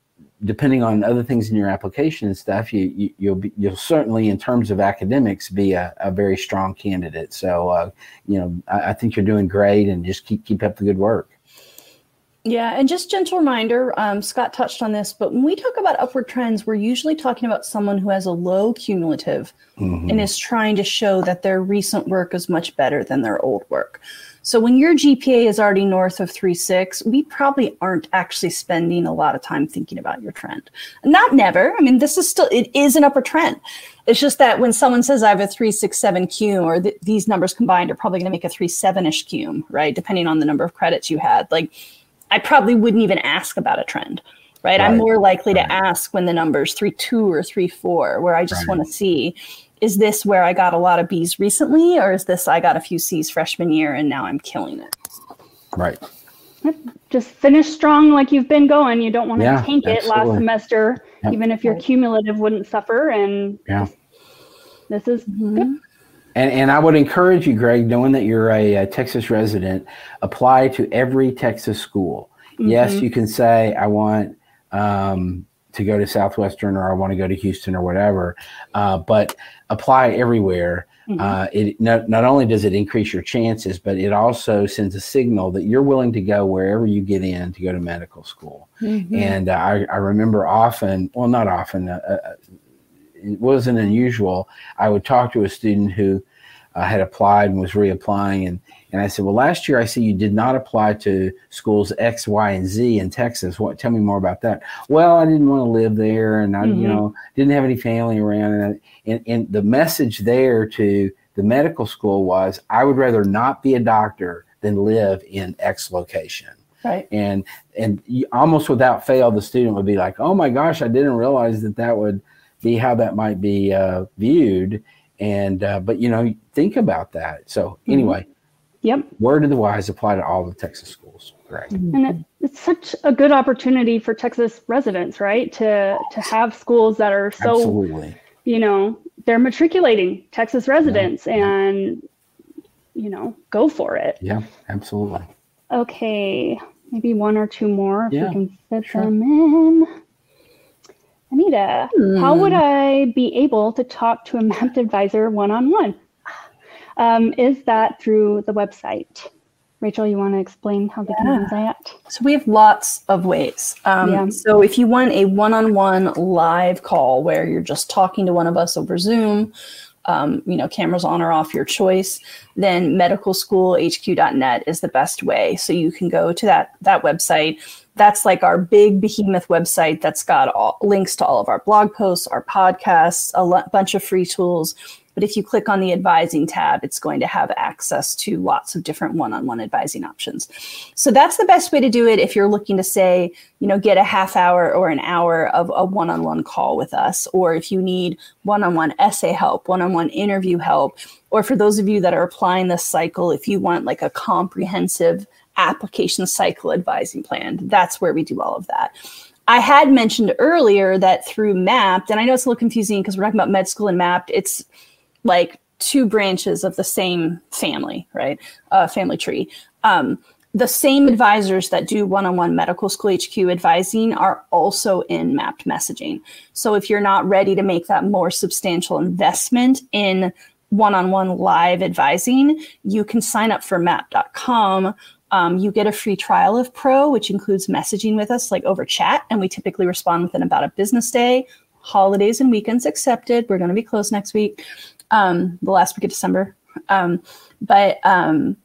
depending on other things in your application and stuff, you, you will be, you'll certainly in terms of academics be a, a very strong candidate. So uh, you know I, I, think you're doing great and just keep keep up the good work. Yeah, and just gentle reminder, um, Scott touched on this, but when we talk about upward trends, we're usually talking about someone who has a low cumulative Mhm. and is trying to show that their recent work is much better than their old work. So when your GPA is already north of 3.6, we probably aren't actually spending a lot of time thinking about your trend. Not never. I mean, this is still, it is an upper trend. It's just that when someone says I have a 367 cum or th- these numbers combined are probably going to make a 37ish cum, right? Depending on the number of credits you had. Like, I probably wouldn't even ask about a trend, right? I'm more likely Right. to ask when the number's three two or three four, where I just Right. want to see is this where I got a lot of B's recently, or is this I got a few C's freshman year and now I'm killing it? Right. Just finish strong like you've been going. You don't want to Yeah, tank it last semester, Yep. even if your cumulative wouldn't suffer. And Yeah. this is Mm-hmm. good. And, and I would encourage you, Greg, knowing that you're a, a Texas resident, apply to every Texas school. Yes, Mhm. you can say, I want um, to go to Southwestern or I want to go to Houston or whatever, uh, but apply everywhere. Mhm. Uh, it not, not only does it increase your chances, but it also sends a signal that you're willing to go wherever you get in to go to medical school. And uh, I, I remember often, well, not often, uh, uh, it wasn't unusual. I would talk to a student who uh, had applied and was reapplying, and and I said, "Well, last year I see you did not apply to schools X, Y, and Z in Texas. What? Tell me more about that." Well, I didn't want to live there, and I, Mhm. you know, didn't have any family around, and, and and the message there to the medical school was, "I would rather not be a doctor than live in X location." Right. and and you, almost without fail the student would be like oh my gosh i didn't realize that that would be how that might be uh, viewed and uh, but you know think about that so anyway Yep. word of the wise apply to all the texas schools correct mm-hmm. And it, it's such a good opportunity for Texas residents, right? To to have schools that are so absolutely you know they're matriculating Texas residents, and you know go for it. yeah absolutely Okay, maybe one or two more if Yeah, we can fit sure. them in. Anita, how hmm. would I be able to talk to a Mappd advisor one on one? Is that through the website? Rachel, you want to explain how they can do that? So we have lots of ways. Um, Yeah. So if you want a one-on-one live call where you're just talking to one of us over Zoom, um, you know, cameras on or off, your choice, then medicalschoolhq.net is the best way. So you can go to that that website. That's like our big behemoth website that's got all, links to all of our blog posts, our podcasts, a bunch of free tools. But if you click on the advising tab, it's going to have access to lots of different one-on-one advising options. So that's the best way to do it if you're looking to say, you know, get a half hour or an hour of a one-on-one call with us, or if you need one-on-one essay help, one-on-one interview help, or for those of you that are applying this cycle, if you want like a comprehensive application cycle advising plan, that's where we do all of that. I had mentioned earlier that through Mappd, and I know it's a little confusing because we're talking about med school and Mappd, it's like two branches of the same family, right? Uh, family tree. Um, the same advisors that do one-on-one medical school HQ advising are also in Mappd messaging. So if you're not ready to make that more substantial investment in one-on-one live advising, you can sign up for mappd.com. Um, you get a free trial of Pro, which includes messaging with us like over chat, and we typically respond within about a business day. Holidays and weekends accepted. We're going to be closed next week um, the last week of December. Um, but um,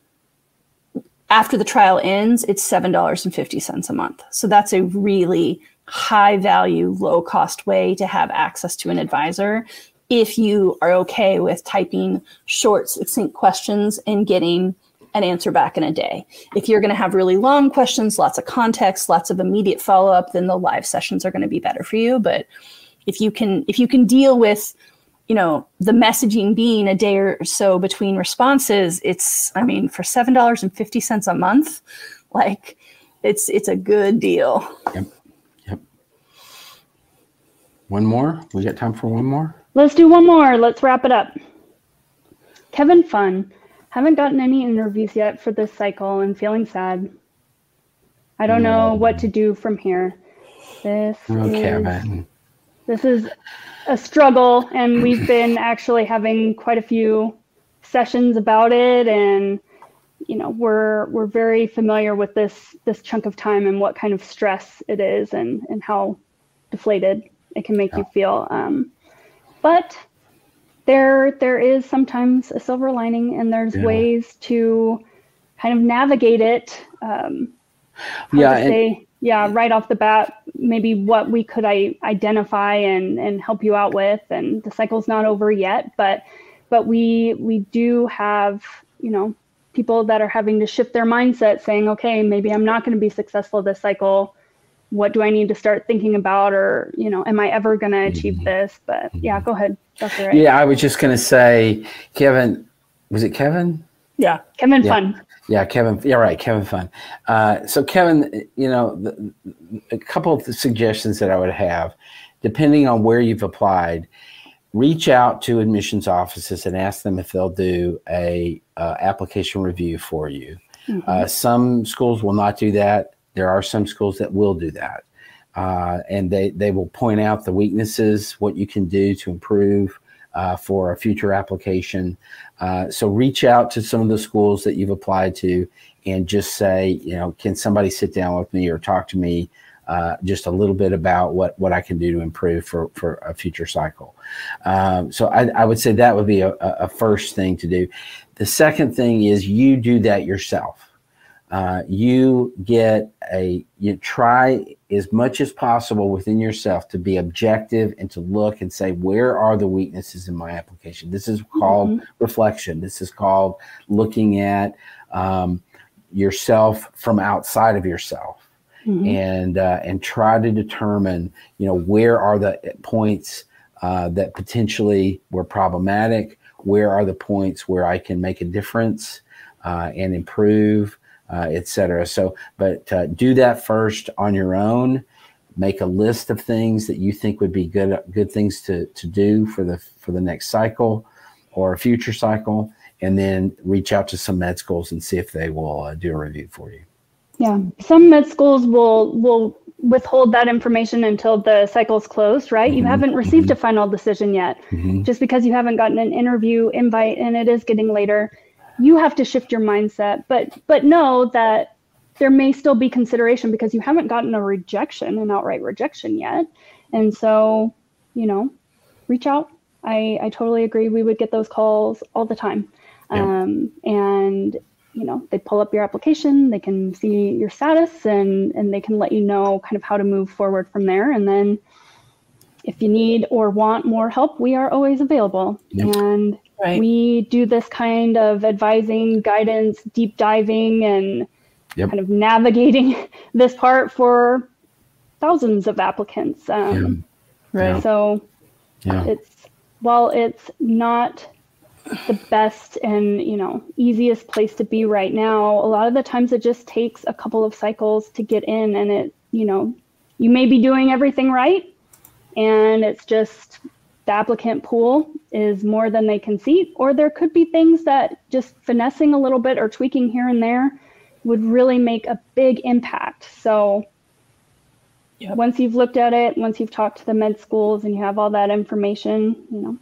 after the trial ends, it's $7.50 a month. So that's a really high value, low cost way to have access to an advisor if you are okay with typing short, succinct questions and getting an answer back in a day. If you're going to have really long questions, lots of context, lots of immediate follow up, then the live sessions are going to be better for you. But if you can, if you can deal with you know the messaging being a day or so between responses it's i mean for seven dollars and fifty cents a month like it's it's a good deal yep yep one more we got time for one more Let's do one more. Let's wrap it up. Kevin Fun. Haven't gotten any interviews yet for this cycle and feeling sad. I don't know what to do from here. This okay is, man this is a struggle and we've been actually having quite a few sessions about it and you know we're we're very familiar with this this chunk of time and what kind of stress it is and and how deflated it can make yeah. you feel um, but there there is sometimes a silver lining and there's yeah. ways to kind of navigate it um, yeah yeah right off the bat maybe what we could I, identify and and help you out with and the cycle's not over yet but but we we do have you know people that are having to shift their mindset saying okay maybe i'm not going to be successful this cycle what do i need to start thinking about or you know am i ever going to achieve mm-hmm. this but yeah go ahead Dr. Ray. yeah i was just going to say kevin was it kevin yeah kevin yeah. fun yeah kevin yeah right kevin fun uh, so kevin you know the, a couple of suggestions that i would have depending on where you've applied reach out to admissions offices and ask them if they'll do a uh, application review for you. Mm-hmm. Uh, some schools will not do that. There are some schools that will do that, uh, and they they will point out the weaknesses, what you can do to improve uh, for a future application. Uh, so reach out to some of the schools that you've applied to and just say, you know, can somebody sit down with me or talk to me uh, just a little bit about what, what I can do to improve for, for a future cycle. Um, so I, I, would say that would be a, a, first thing to do. The second thing is you do that yourself. Uh, you get a you try as much as possible within yourself to be objective and to look and say where are the weaknesses in my application this is called mm-hmm. reflection this is called looking at um, yourself from outside of yourself mm-hmm. and uh, and try to determine you know where are the points uh, that potentially were problematic where are the points where i can make a difference uh, and improve uh, etc so but uh, do that first on your own make a list of things that you think would be good good things to, to do for the for the next cycle or a future cycle and then reach out to some med schools and see if they will uh, do a review for you yeah, some med schools will will withhold that information until the cycle's closed, right? Mm-hmm. You haven't received a final decision yet. Mm-hmm. Just because you haven't gotten an interview invite and it is getting later, you have to shift your mindset. But but know that there may still be consideration because you haven't gotten a rejection, an outright rejection yet. And so, you know, reach out. I, I totally agree. We would get those calls all the time. Yeah. Um, and you know they pull up your application they can see your status and and they can let you know kind of how to move forward from there and then if you need or want more help we are always available yep. and right. we do this kind of advising guidance deep diving and yep. kind of navigating this part for thousands of applicants um, yeah. right so yeah. it's while it's not the best and you know easiest place to be right now a lot of the times it just takes a couple of cycles to get in and it you know you may be doing everything right and it's just the applicant pool is more than they can see or there could be things that just finessing a little bit or tweaking here and there would really make a big impact so yep. once you've looked at it once you've talked to the med schools and you have all that information you know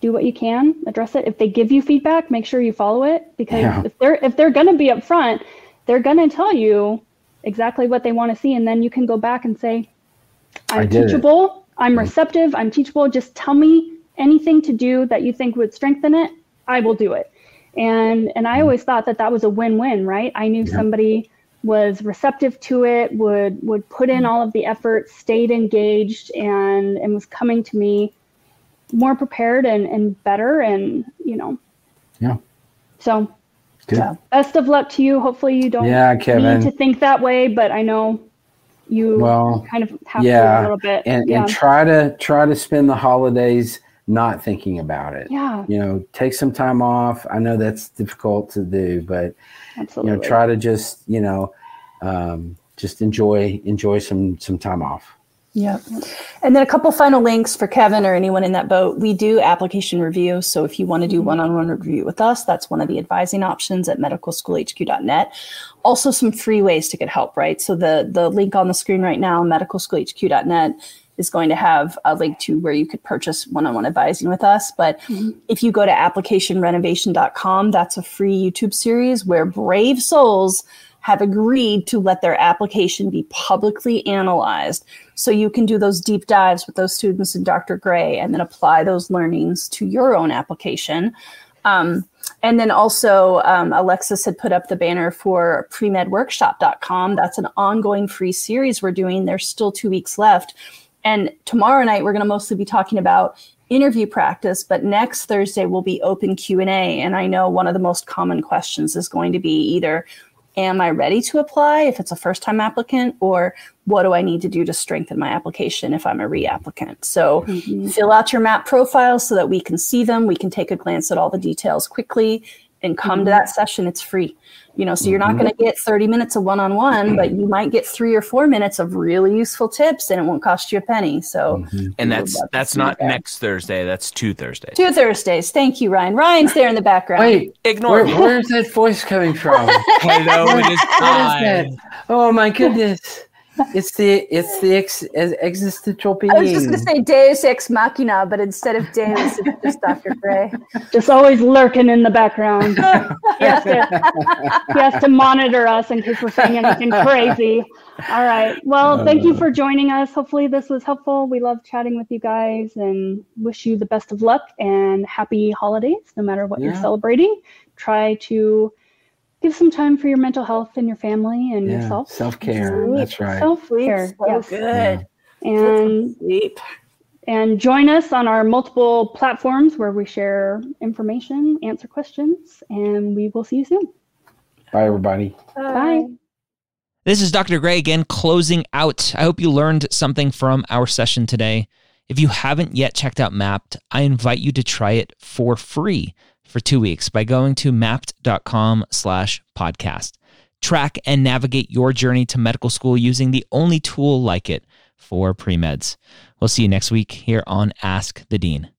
do what you can, address it. If they give you feedback, make sure you follow it because yeah. if they're if they're gonna be upfront, they're gonna tell you exactly what they want to see, and then you can go back and say, "I'm teachable. It. I'm receptive. I'm teachable. Just tell me anything to do that you think would strengthen it. I will do it." And and I mm. always thought that that was a win-win, right? I knew yeah. somebody was receptive to it, would would put in mm. all of the effort, stayed engaged, and and was coming to me more prepared and, and better and you know yeah so yeah best of luck to you hopefully you don't yeah Kevin. need to think that way but i know you well kind of have yeah, to a little bit. and, yeah. and try to try to spend the holidays not thinking about it. Yeah. You know take some time off. I know that's difficult to do but Absolutely. you know try to just you know um, just enjoy enjoy some some time off yeah. And then a couple final links for Kevin or anyone in that boat. We do application review. So if you want to do one on one review with us, that's one of the advising options at medicalschoolhq.net. Also, some free ways to get help, right? So the, the link on the screen right now, medicalschoolhq.net, is going to have a link to where you could purchase one-on-one advising with us. But mm-hmm. if you go to applicationrenovation.com, that's a free YouTube series where brave souls have agreed to let their application be publicly analyzed. So you can do those deep dives with those students and Dr. Gray and then apply those learnings to your own application. Um, and then also, um, Alexis had put up the banner for premedworkshop.com. That's an ongoing free series we're doing. There's still two weeks left. And tomorrow night, we're going to mostly be talking about interview practice but next thursday will be open q&a and i know one of the most common questions is going to be either am I ready to apply if it's a first time applicant, or what do I need to do to strengthen my application if I'm a reapplicant? So mm-hmm. fill out your Mappd profiles so that we can see them. We can take a glance at all the details quickly and come mm-hmm. to that session. It's free you know so you're not mm-hmm. going to get 30 minutes of one-on-one but you might get three or four minutes of really useful tips and it won't cost you a penny so mm-hmm. and that's that's not that. next thursday that's two thursdays two thursdays thank you ryan ryan's there in the background wait ignore where, where's that voice coming from hello it is oh my goodness it's the it's the ex, existential being. I was just going to say Deus ex machina, but instead of Deus, it's just Dr. Gray. Just always lurking in the background. he, has to, he has to monitor us in case we're saying anything crazy. All right. Well, oh, thank you for joining us. Hopefully, this was helpful. We love chatting with you guys and wish you the best of luck and happy holidays, no matter what yeah. you're celebrating. Try to give some time for your mental health and your family and yeah, yourself. Self care. That's right. Self care. So yes. good. Yeah. And sleep. And join us on our multiple platforms where we share information, answer questions, and we will see you soon. Bye, everybody. Bye. Bye. This is Dr. Gray again, closing out. I hope you learned something from our session today. If you haven't yet checked out Mappd, I invite you to try it for free for two weeks by going to mappd.com slash podcast. Track and navigate your journey to medical school using the only tool like it for pre-meds. We'll see you next week here on Ask the Dean.